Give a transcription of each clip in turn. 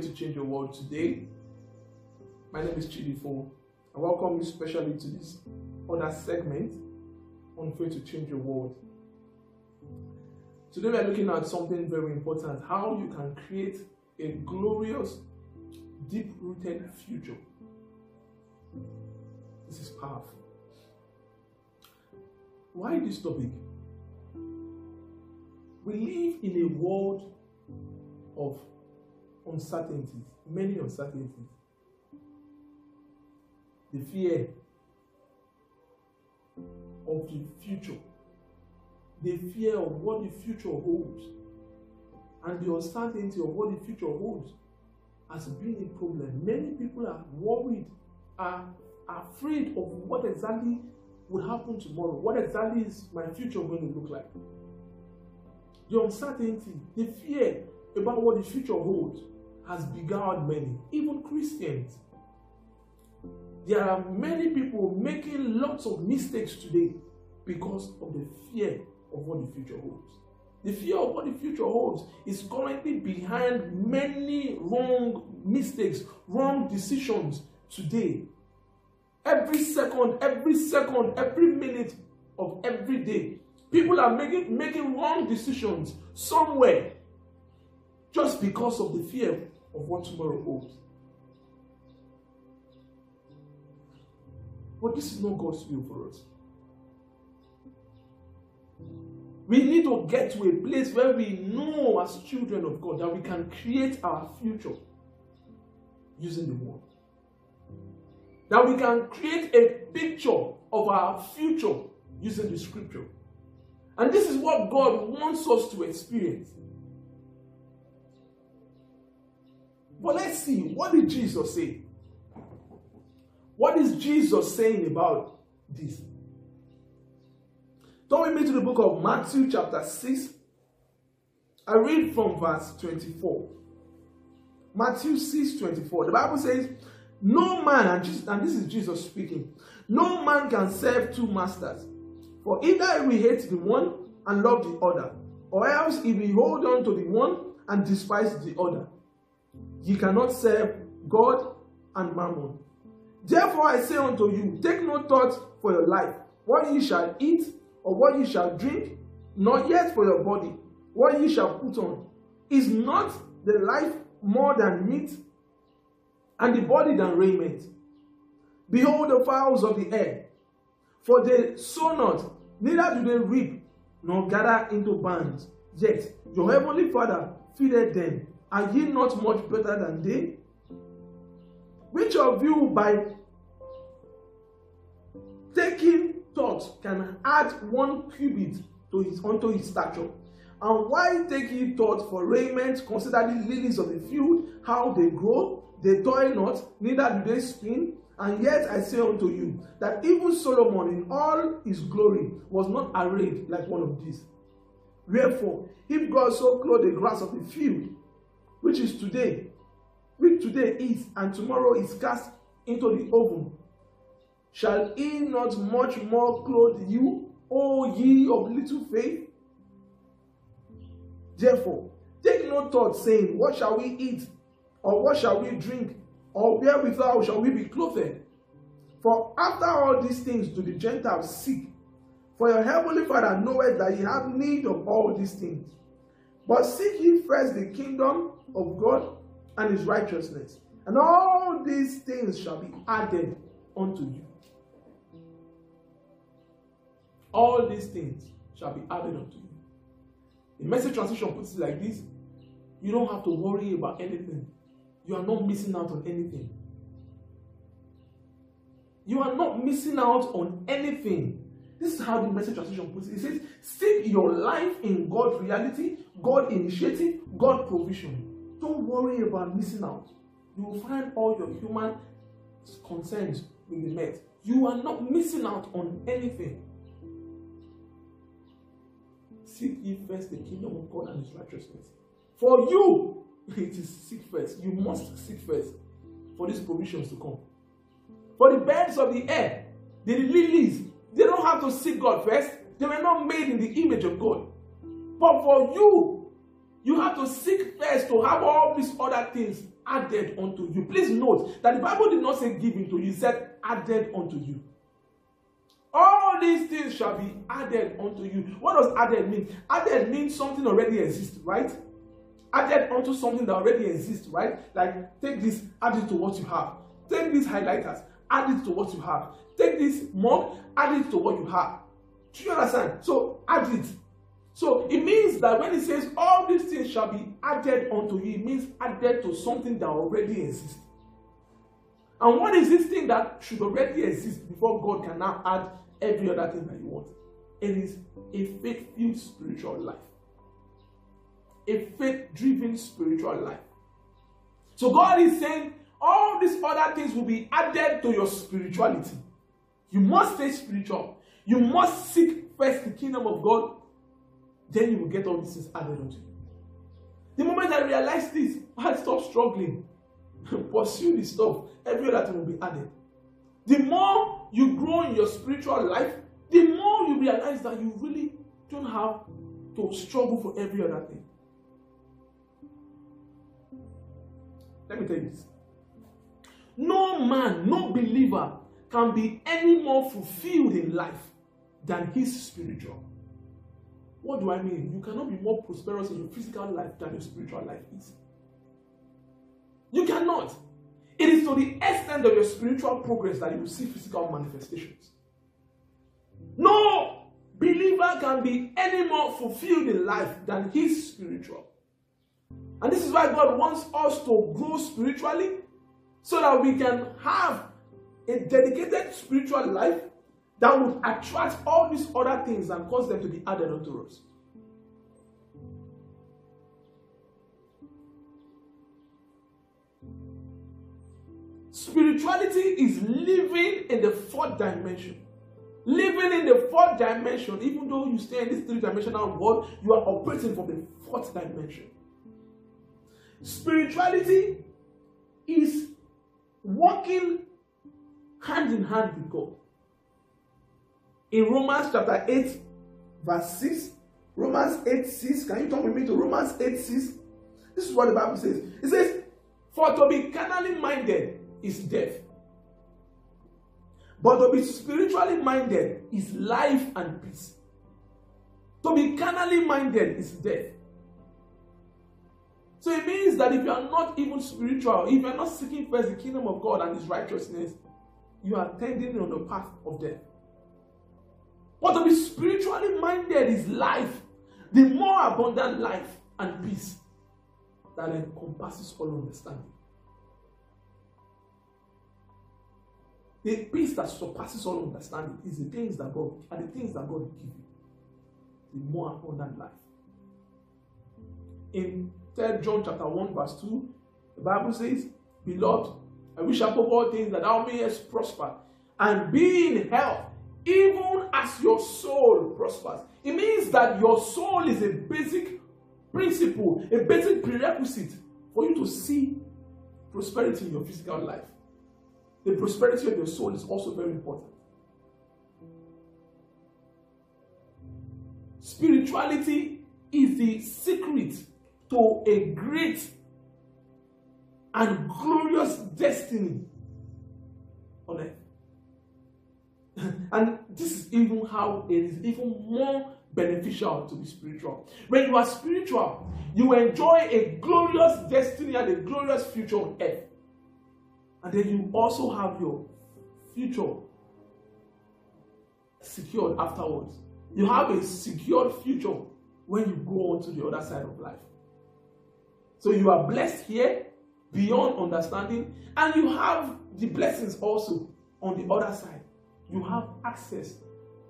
To Change Your World today. My name is Chidi Fo. I welcome you specially to this other segment on Faith to Change Your World. Today we are looking at something very important how you can create a glorious, deep rooted future. This is powerful. Why this topic? We live in a world of uncertainties, many uncertainties. The fear of the future, the fear of what the future holds, and the uncertainty of what the future holds has been a problem. Many people are worried, are afraid of what exactly will happen tomorrow. What exactly is my future going to look like? The uncertainty, the fear about what the future holds has beguiled many, even Christians. There are many people making lots of mistakes today because of the fear of what the future holds. The fear of what the future holds is currently behind many wrong mistakes, wrong decisions today. Every second, every second, every minute of every day, people are making, making wrong decisions somewhere just because of the fear of what tomorrow holds. But this is not God's will for us. We need to get to a place where we know, as children of God, that we can create our future using the word. That we can create a picture of our future using the scripture. And this is what God wants us to experience. But let's see, what did Jesus say? What is Jesus saying about this? Turn with me to the book of Matthew, chapter 6. I read from verse 24. Matthew 6 24. The Bible says, No man, and, Jesus, and this is Jesus speaking, no man can serve two masters. For either he will hate the one and love the other, or else he will hold on to the one and despise the other. Ye cannot serve God and mammon. Therefore I say unto you, take no thought for your life, what ye shall eat, or what ye shall drink, nor yet for your body, what ye shall put on. Is not the life more than meat, and the body than raiment? Behold the fowls of the air, for they sow not, neither do they reap, nor gather into bands. Yet your heavenly Father feedeth them. Are ye not much better than they? Which of you, by taking thought, can add one cubit to his unto his stature? And why take ye thought for raiment? Consider the lilies of the field, how they grow, they toil not, neither do they spin. And yet I say unto you that even Solomon in all his glory was not arrayed like one of these. Wherefore, if God so clothe the grass of the field, which is today, which today is, and tomorrow is cast into the oven, shall he not much more clothe you, O ye of little faith? Therefore, take no thought, saying, What shall we eat? Or what shall we drink? Or wherewithal shall we be clothed? For after all these things do the Gentiles seek. For your heavenly Father knoweth that ye have need of all these things. But seek ye first the kingdom of God and his righteousness, and all these things shall be added unto you. All these things shall be added unto you. The message transition puts it like this you don't have to worry about anything, you are not missing out on anything. You are not missing out on anything. This is how the message translation puts it. It says, Seek your life in God's reality, God initiative, God provision. Don't worry about missing out. You will find all your human concerns will be met. You are not missing out on anything. Seek ye first the kingdom of God and his righteousness. For you, it is seek first. You must seek first for these provisions to come. For the birds of the air, the lilies, they don't have to seek God first. They were not made in the image of God. But for you, you have to seek first to have all these other things added unto you. Please note that the Bible did not say given to you, it said added unto you. All these things shall be added unto you. What does added mean? Added means something already exists, right? Added onto something that already exists, right? Like take this, add it to what you have. Take these highlighters, add it to what you have. Take this mug, add it to what you have. Do you understand? So add it. So it means that when it says all these things shall be added unto you, it means added to something that already exists. And what is this thing that should already exist before God can now add every other thing that you want? It is a faith filled spiritual life, a faith driven spiritual life. So God is saying all these other things will be added to your spirituality. You must stay spiritual. You must seek first the kingdom of God. Then you will get all these things added unto you. The moment I realize this, I stop struggling. Pursue the stuff. Every other thing will be added. The more you grow in your spiritual life, the more you realize that you really don't have to struggle for every other thing. Let me tell you this. No man, no believer can be any more fulfilled in life than his spiritual. What do I mean? You cannot be more prosperous in your physical life than your spiritual life is. You cannot. It is to the extent of your spiritual progress that you will see physical manifestations. No believer can be any more fulfilled in life than his spiritual. And this is why God wants us to grow spiritually so that we can have a dedicated spiritual life that would attract all these other things and cause them to be added unto us. Spirituality is living in the fourth dimension. Living in the fourth dimension, even though you stay in this three dimensional world, you are operating from the fourth dimension. Spirituality is walking hand in hand with God. In Romans chapter 8, verse 6, Romans 8 6, can you talk with me to Romans 8 6? This is what the Bible says. It says, For to be carnally minded is death, but to be spiritually minded is life and peace. To be carnally minded is death. So it means that if you are not even spiritual, if you are not seeking first the kingdom of God and his righteousness, you are tending on the path of death. But to be spiritually minded is life, the more abundant life and peace that encompasses all understanding. The peace that surpasses all understanding is the things that God are the things that God gives you. The more abundant life. In 3 John chapter 1, verse 2, the Bible says, Beloved, I wish above all things that thou mayest prosper and be in health, even as your soul prospers. It means that your soul is a basic principle, a basic prerequisite for you to see prosperity in your physical life. The prosperity of your soul is also very important. Spirituality is the secret to a great and glorious destiny on earth. and this is even how it is even more beneficial to be spiritual. When you are spiritual, you enjoy a glorious destiny and a glorious future on earth. And then you also have your future secured afterwards. You have a secured future when you go on to the other side of life. So you are blessed here beyond understanding, and you have the blessings also on the other side. You have access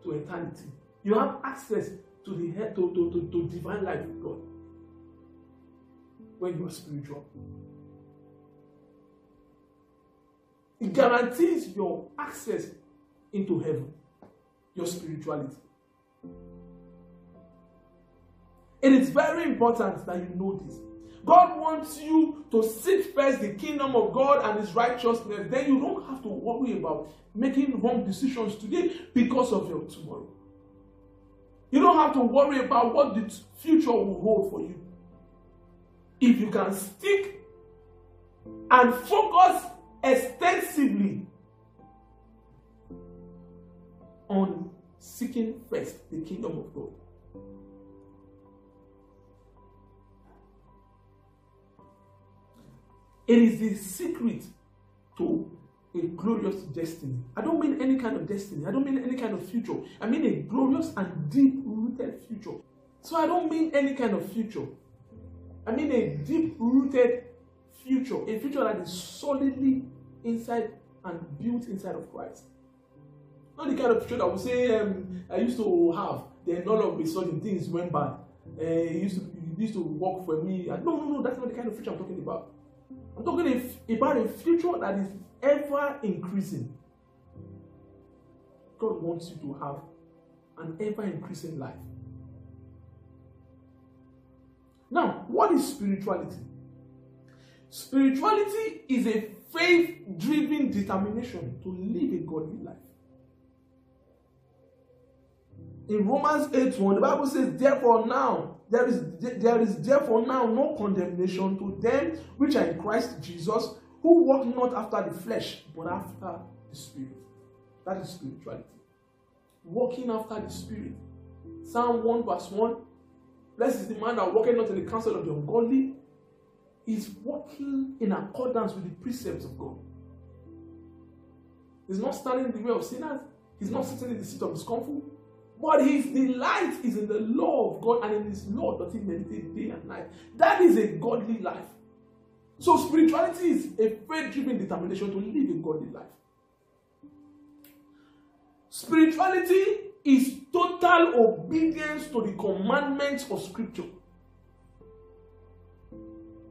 to eternity. You have access to the head to, to, to, to divine life with God when you are spiritual. It guarantees your access into heaven, your spirituality. It is very important that you know this. God wants you to seek first the kingdom of God and His righteousness. Then you don't have to worry about making wrong decisions today because of your tomorrow. You don't have to worry about what the future will hold for you. if you can stick and focus extensively on seeking first the kingdom of God. It is the secret to a glorious destiny. I don't mean any kind of destiny. I don't mean any kind of future. I mean a glorious and deep rooted future. So I don't mean any kind of future. I mean a deep rooted future, a future that is solidly inside and built inside of Christ. Not the kind of future that will say, um, I used to have, then all of a sudden things went bad. Uh, it used to, it used to work for me. No, no, no, that's not the kind of future I'm talking about. I'm talking about a future that is ever increasing. God wants you to have an ever increasing life. Now, what is spirituality? Spirituality is a faith driven determination to live a godly life. In Romans 8 1, the Bible says, Therefore, now there is, there is therefore now no condemnation to them which are in Christ Jesus, who walk not after the flesh, but after the Spirit. That is spirituality. Walking after the Spirit. Psalm 1 verse 1 Blessed is the man that walketh not in the counsel of the ungodly, is walking in accordance with the precepts of God. He's not standing in the way of sinners, he's not sitting in the seat of the scornful, but his delight is in the law of God, and in his law does he meditate day and night. That is a godly life. So, spirituality is a faith driven determination to live a godly life. Spirituality is total obedience to the commandments of Scripture.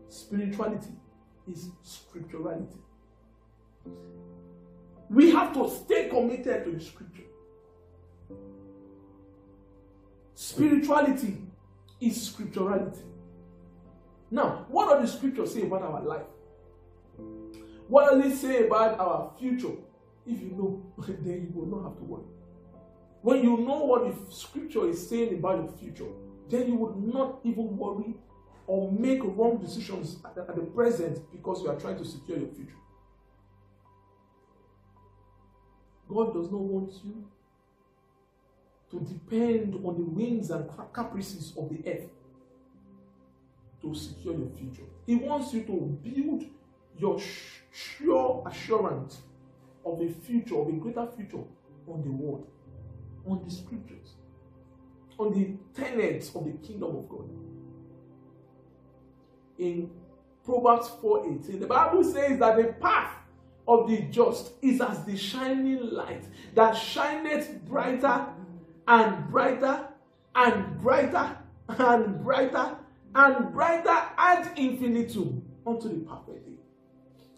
Spirituality is scripturality. We have to stay committed to the Scripture. Spirituality is scripturality. Now, what does the scripture say about our life? What does it say about our future? If you know, then you will not have to worry. When you know what the scripture is saying about your future, then you would not even worry or make wrong decisions at the, at the present because you are trying to secure your future. God does not want you to depend on the whims and caprices of the earth to secure your future. He wants you to build your sure assurance of a future, of a greater future on the word, on the scriptures, on the tenets of the kingdom of God. In Proverbs 4:18, the Bible says that the path of the just is as the shining light that shineth brighter and brighter and brighter and brighter and brighter ad infinitum unto the perfect day.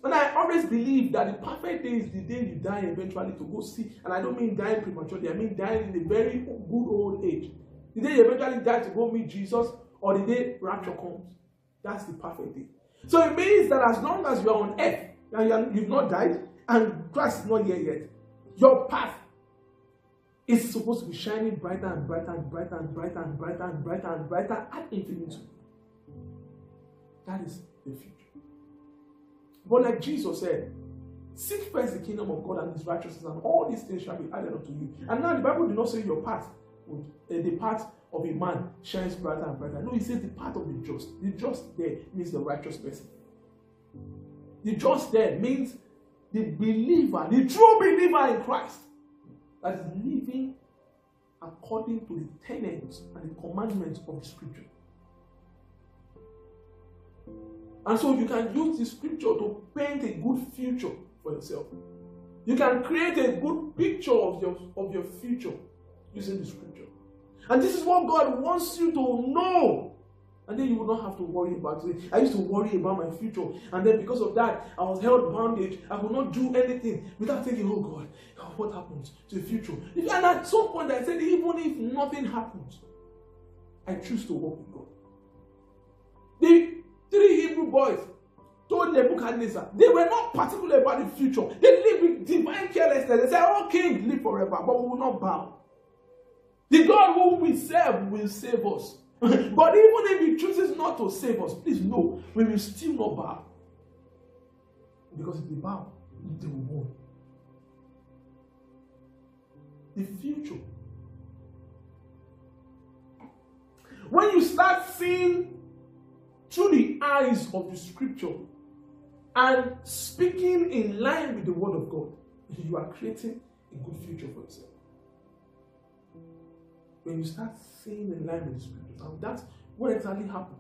And I always believe that the perfect day is the day you die eventually to go see. And I don't mean dying prematurely, I mean dying in a very good old age. The day you eventually die to go meet Jesus, or the day rapture comes. That's the perfect day. So it means that as long as you are on earth and you have not died, and Christ is not here yet, your path is supposed to be shining brighter and brighter and brighter and brighter and brighter and brighter and brighter ad infinitum. That is the future. But like Jesus said, seek first the kingdom of God and his righteousness, and all these things shall be added unto you. And now the Bible did not say your would uh, the path of a man shines brighter and brighter. No, he says the path of the just. The just there means the righteous person. The just there means the believer, the true believer in Christ, that is living according to the tenets and the commandments of the scripture. And so you can use the scripture to paint a good future for yourself. You can create a good picture of your, of your future using the scripture. And this is what God wants you to know. And then you will not have to worry about it. I used to worry about my future. And then because of that, I was held bondage. I could not do anything without thinking, oh God, what happens to the future? And at some point, I said, even if nothing happens, I choose to walk with God. The three Hebrew boys told Nebuchadnezzar they were not particular about the future. They lived with divine carelessness. They said, Oh, king, live forever, but we will not bow. The God who we serve will save us. but even if He chooses not to save us, please know we will still not bow. Because if they bow, they will win. The future. When you start seeing through the eyes of the scripture and speaking in line with the word of God, you are creating a good future for yourself. When you start seeing in line with the scripture, now that's what exactly happened.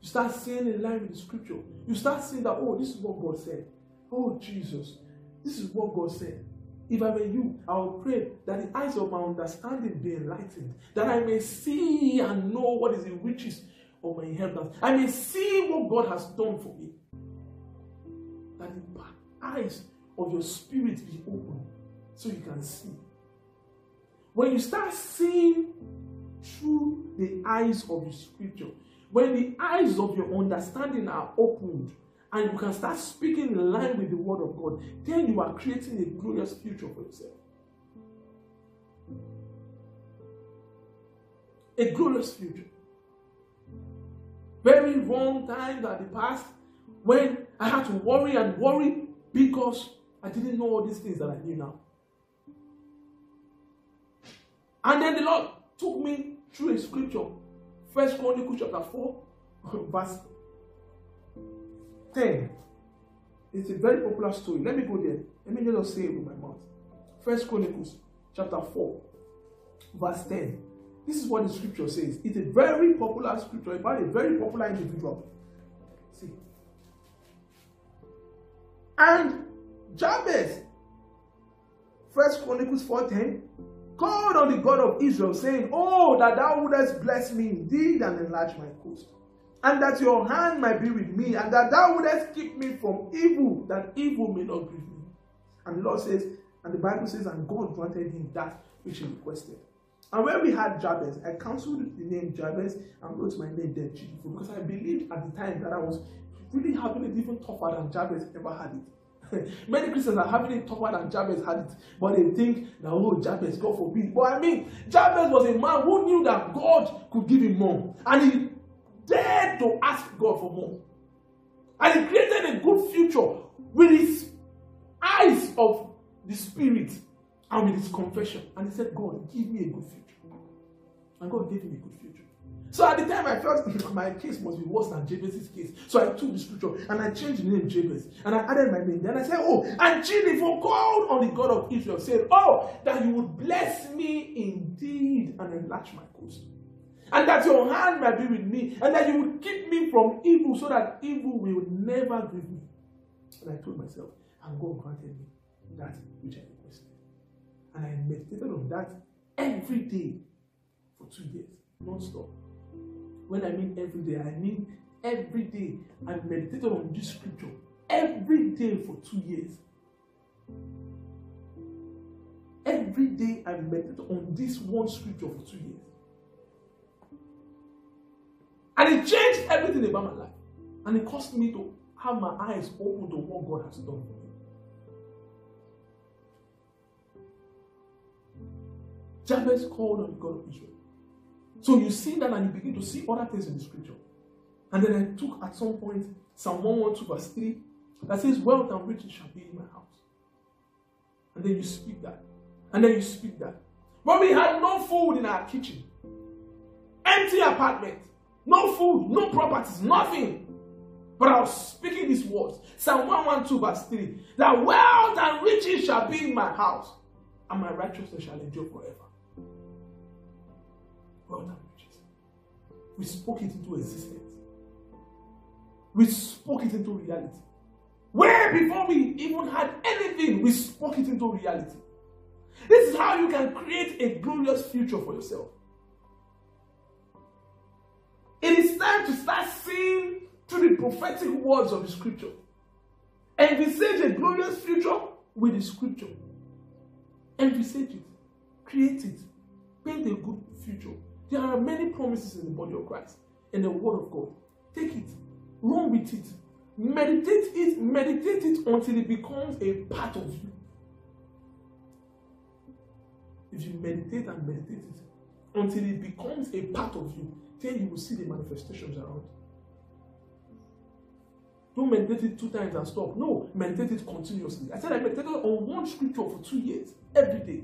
You start seeing in line with the scripture. You start seeing that, oh, this is what God said. Oh, Jesus, this is what God said. If I were you, I would pray that the eyes of my understanding be enlightened, that I may see and know what is the riches of my inheritance. I may see what God has done for me. That the eyes of your spirit be open so you can see. When you start seeing through the eyes of the scripture, when the eyes of your understanding are opened, and you can start speaking in line with the word of God, then you are creating a glorious future for yourself. A glorious future. Very wrong time that the past when I had to worry and worry because I didn't know all these things that I knew now. And then the Lord took me through a scripture. First Chronicles chapter 4, verse 10. It's a very popular story. Let me go there. Let me just say it with my mouth. First Chronicles chapter 4, verse 10. This is what the scripture says. It's a very popular scripture about a very popular individual. See. And Jabez, First Chronicles 4:10, called on the God of Israel, saying, Oh, that thou wouldest bless me indeed and enlarge my coast and that your hand might be with me, and that thou wouldest keep me from evil, that evil may not grieve me. And the Lord says, and the Bible says, and God granted him that which he requested. And when we had Jabez, I cancelled the name Jabez and wrote my name there, because I believed at the time that I was really having it even tougher than Jabez ever had it. Many Christians are having it tougher than Jabez had it, but they think that oh Jabez, God forbid. But I mean, Jabez was a man who knew that God could give him more, and he dared to ask God for more. And he created a good future with his eyes of the spirit and with his confession. And he said, God, give me a good future. And God gave him a good future. So at the time, I felt my case must be worse than Jabez's case. So I took the scripture and I changed the name Jabez and I added my name. Then I said, Oh, and Jennifer called on the God of Israel, said, Oh, that you would bless me indeed and enlarge my coast and that your hand might be with me, and that you would keep me from evil, so that evil will never grieve me. And I told myself, and God granted me that which I requested. And I meditated on that every day for two years, non-stop. When I mean every day, I mean every day. I meditated on this scripture every day for two years. Every day I meditated on this one scripture for two years. And it changed everything about my life. And it caused me to have my eyes open to what God has done for me. Jabez called on the God of Israel. So you see that and you begin to see other things in the scripture. And then I took at some point Psalm 112 verse 3 that says, Wealth and riches shall be in my house. And then you speak that. And then you speak that. But we had no food in our kitchen. Empty apartment. No food, no properties, nothing. But I was speaking these words. Psalm 112, verse 3. That wealth and riches shall be in my house, and my righteousness shall endure forever. We spoke it into existence. We spoke it into reality. Where before we even had anything, we spoke it into reality. This is how you can create a glorious future for yourself. It is time to start seeing through the prophetic words of the scripture. Envisage a glorious future with the scripture. Envisage it, create it, paint a good future. There are many promises in the body of Christ, in the Word of God. Take it, run with it, meditate it, meditate it until it becomes a part of you. If you meditate and meditate it until it becomes a part of you, then you will see the manifestations around. Don't meditate it two times and stop. No, meditate it continuously. I said I meditated on one scripture for two years, every day.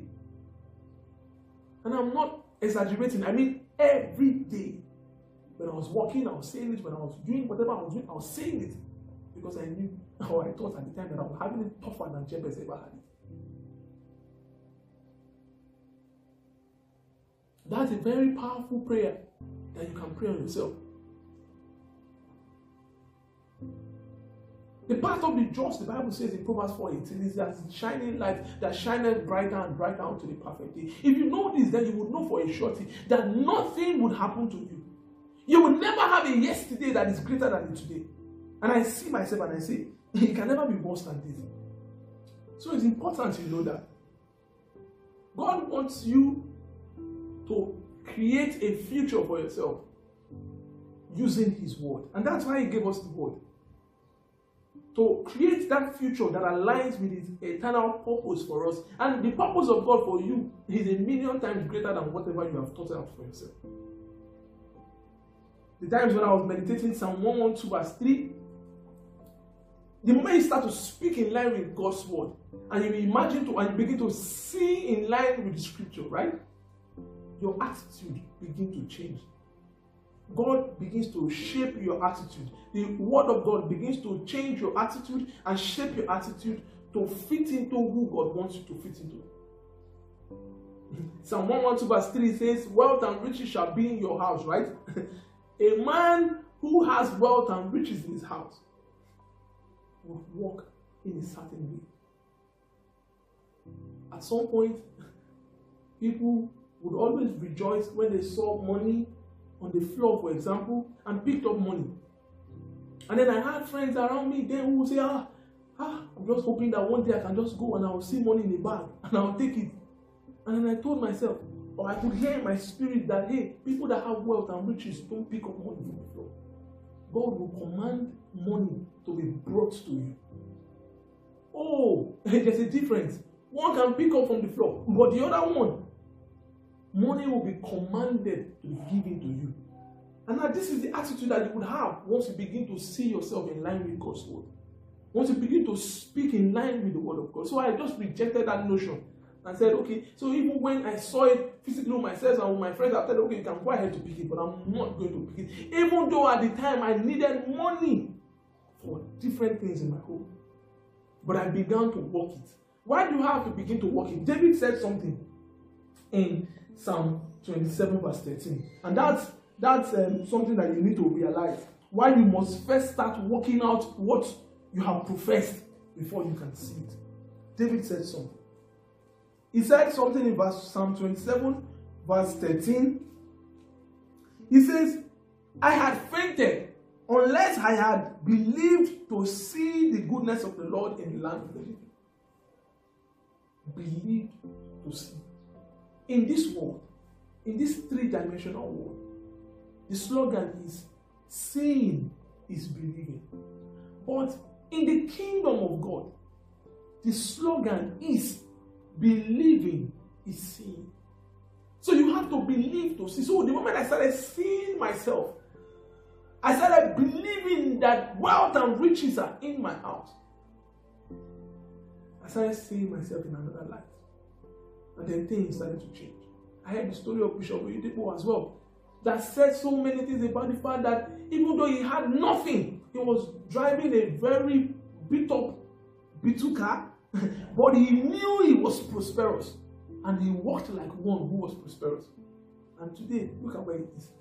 And I'm not exaggerating. I mean, every day. When I was walking, I was saying it. When I was doing whatever I was doing, I was saying it. Because I knew, or I thought at the time that I was having it tougher than Jabez ever had it. That's a very powerful prayer that you can pray on yourself. The path of the just, the Bible says in Proverbs 4 18, is that shining light that shineth brighter and brighter unto the perfect day. If you know this, then you would know for a surety that nothing would happen to you. You will never have a yesterday that is greater than today. And I see myself and I say, it can never be worse than this. So it's important you know that. God wants you to create a future for yourself using His word. And that's why He gave us the word. To create that future that aligns with His eternal purpose for us. And the purpose of God for you is a million times greater than whatever you have thought out for yourself. The times when I was meditating Psalm 112, verse 3, the moment you start to speak in line with God's word, and you imagine to and you begin to see in line with the scripture, right? Your attitude begin to change. God begins to shape your attitude. The word of God begins to change your attitude and shape your attitude to fit into who God wants you to fit into. Psalm 112 verse 3 says, Wealth and riches shall be in your house, right? a man who has wealth and riches in his house would walk in a certain way. At some point, people would always rejoice when they saw money on the floor, for example, and picked up money. And then I had friends around me then who would say, ah, ah, I'm just hoping that one day I can just go and I'll see money in a bag and I'll take it. And then I told myself, or I could hear in my spirit that, hey, people that have wealth and riches don't pick up money from the floor. God will command money to be brought to you. Oh, there's a difference. One can pick up from the floor, but the other one, money will be commanded to be given to you. And now, this is the attitude that you would have once you begin to see yourself in line with God's word. Once you begin to speak in line with the word of God. So I just rejected that notion and said, okay, so even when I saw it physically myself and with my friends, I said, okay, you can go ahead to pick it, but I'm not going to pick it. Even though at the time I needed money for different things in my home. But I began to work it. Why do you have to begin to work it? David said something in Psalm 27, verse 13. And that's that's um, something that you need to realize. Why you must first start working out what you have professed before you can see it. David said something. He said something in verse Psalm 27, verse 13. He says, I had fainted unless I had believed to see the goodness of the Lord in the land of the living. Believed to see. In this world, in this three dimensional world, the slogan is seeing is believing. But in the kingdom of God, the slogan is believing is seeing. So you have to believe to see. So the moment I started seeing myself, I started believing that wealth and riches are in my house. I started seeing myself in another light. And then things started to change. I heard the story of Bishop Oyedepo as well. That said so many things about the fact that even though he had nothing, he was driving a very beat up B2 car, but he knew he was prosperous. And he walked like one who was prosperous. And today, look at where he is.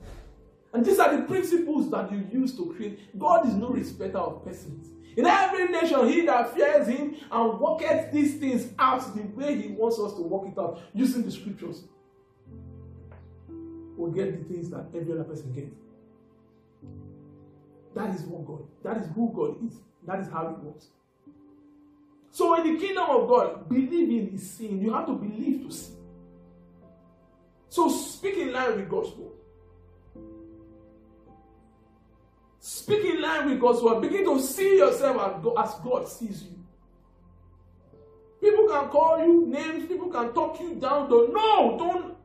And these are the principles that you use to create. God is no respecter of persons. In every nation, he that fears him and worketh these things out the way he wants us to work it out using the scriptures will get the things that every other person gets. That is what God, that is who God is. That is how it works. So in the kingdom of God, believing is seeing. You have to believe to see. So speak in line with God's Speak in line with God's word. Begin to see yourself as God sees you. People can call you names, people can talk you down. Though. No, don't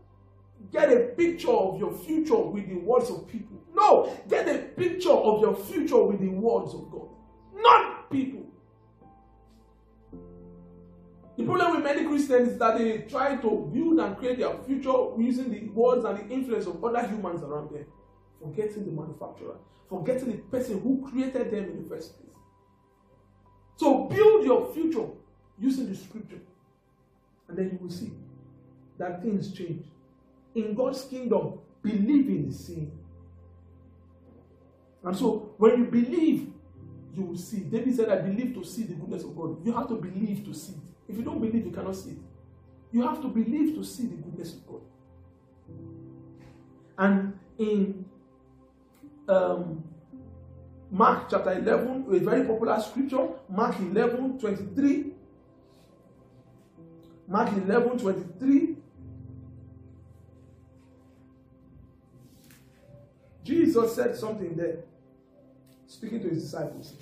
get a picture of your future with the words of people. No, get a picture of your future with the words of God, not people. The problem with many Christians is that they try to build and create their future using the words and the influence of other humans around them, forgetting the manufacturer, forgetting the person who created them in the first place. So build your future using the scripture, and then you will see that things change. In God's kingdom, believing is seeing. And so when you believe, you will see. David said, I believe to see the goodness of God. You have to believe to see it. If you don't believe, you cannot see it. You have to believe to see the goodness of God. And in um, Mark chapter 11, a very popular scripture, Mark 11 23. Mark 11 23. Jesus said something there, speaking to his disciples.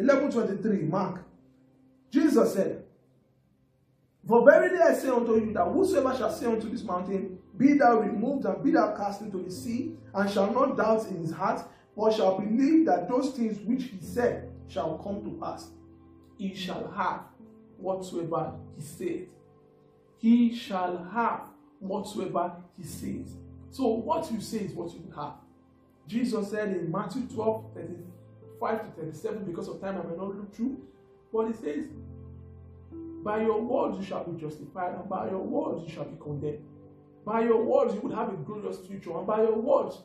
Eleven twenty-three, Mark. Jesus said, For verily I say unto you that whosoever shall say unto this mountain, Be thou removed and be thou cast into the sea, and shall not doubt in his heart, but shall believe that those things which he said shall come to pass, he shall have whatsoever he said he shall have whatsoever he says. So, what you say is what you have. Jesus said in Matthew 12 35 to 37, because of time I may not look through, but he says, By your words you shall be justified, and by your words you shall be condemned. By your words you will have a glorious future, and by your words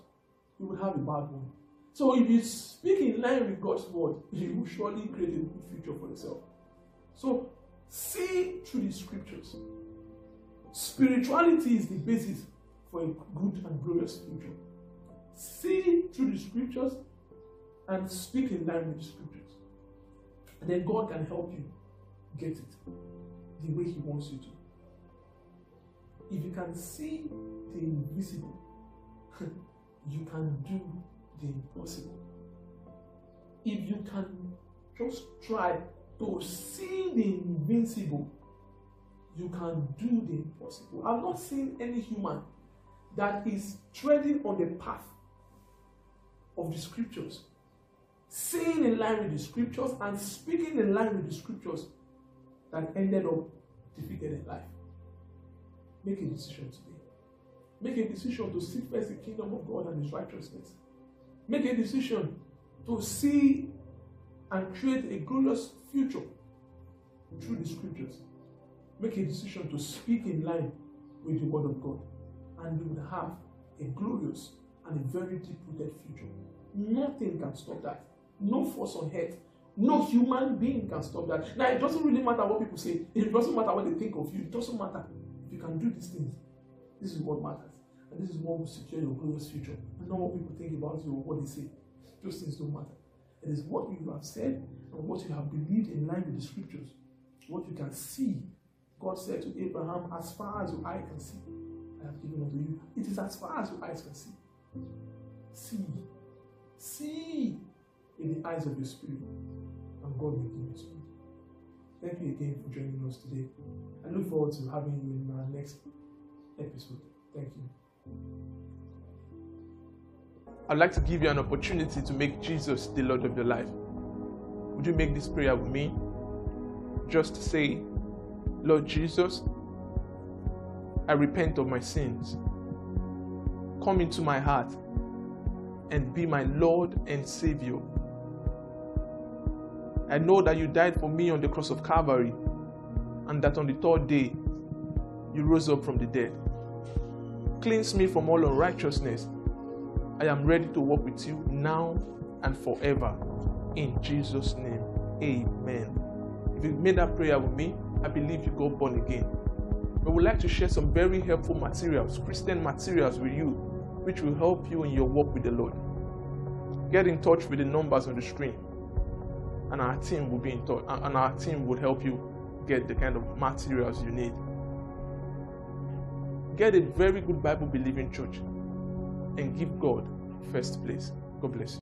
you will have a bad one. So, if you speak in line with God's word, you will surely create a good future for yourself. So, see through the scriptures. Spirituality is the basis for a good and glorious future. See through the scriptures and speak in line with the scriptures. And then God can help you get it the way He wants you to. If you can see the invisible, you can do the impossible. If you can just try to see the invincible, you can do the impossible. I've not seen any human that is treading on the path of the scriptures, seeing in line with the scriptures and speaking in line with the scriptures that ended up defeated in life. Make a decision today. Make a decision to seek first the kingdom of God and his righteousness. Make a decision to see and create a glorious future through the scriptures make a decision to speak in line with the word of God, and you will have a glorious and a very deep rooted future. Nothing can stop that. No force on earth, no human being can stop that. Now, it doesn't really matter what people say, it doesn't matter what they think of you, it doesn't matter. You can do these things, this is what matters. And this is what will secure your glorious future. Not what people think about you or what they say. Those things don't matter. It is what you have said and what you have believed in line with the scriptures. What you can see God said to Abraham, As far as your eye can see, I have given unto you. It is as far as your eyes can see. See. See in the eyes of your spirit. God will give you spirit. Thank you again for joining us today. I look forward to having you in our next episode. Thank you. I'd like to give you an opportunity to make Jesus the Lord of your life. Would you make this prayer with me? Just say, Lord Jesus, I repent of my sins. Come into my heart and be my Lord and Savior. I know that you died for me on the cross of Calvary and that on the third day you rose up from the dead. Cleanse me from all unrighteousness. I am ready to walk with you now and forever. In Jesus' name, amen. If you made that prayer with me, I believe you got born again. We would like to share some very helpful materials, Christian materials with you, which will help you in your walk with the Lord. Get in touch with the numbers on the screen, and our team will be in touch, and our team will help you get the kind of materials you need. Get a very good Bible believing church and give God first place. God bless you.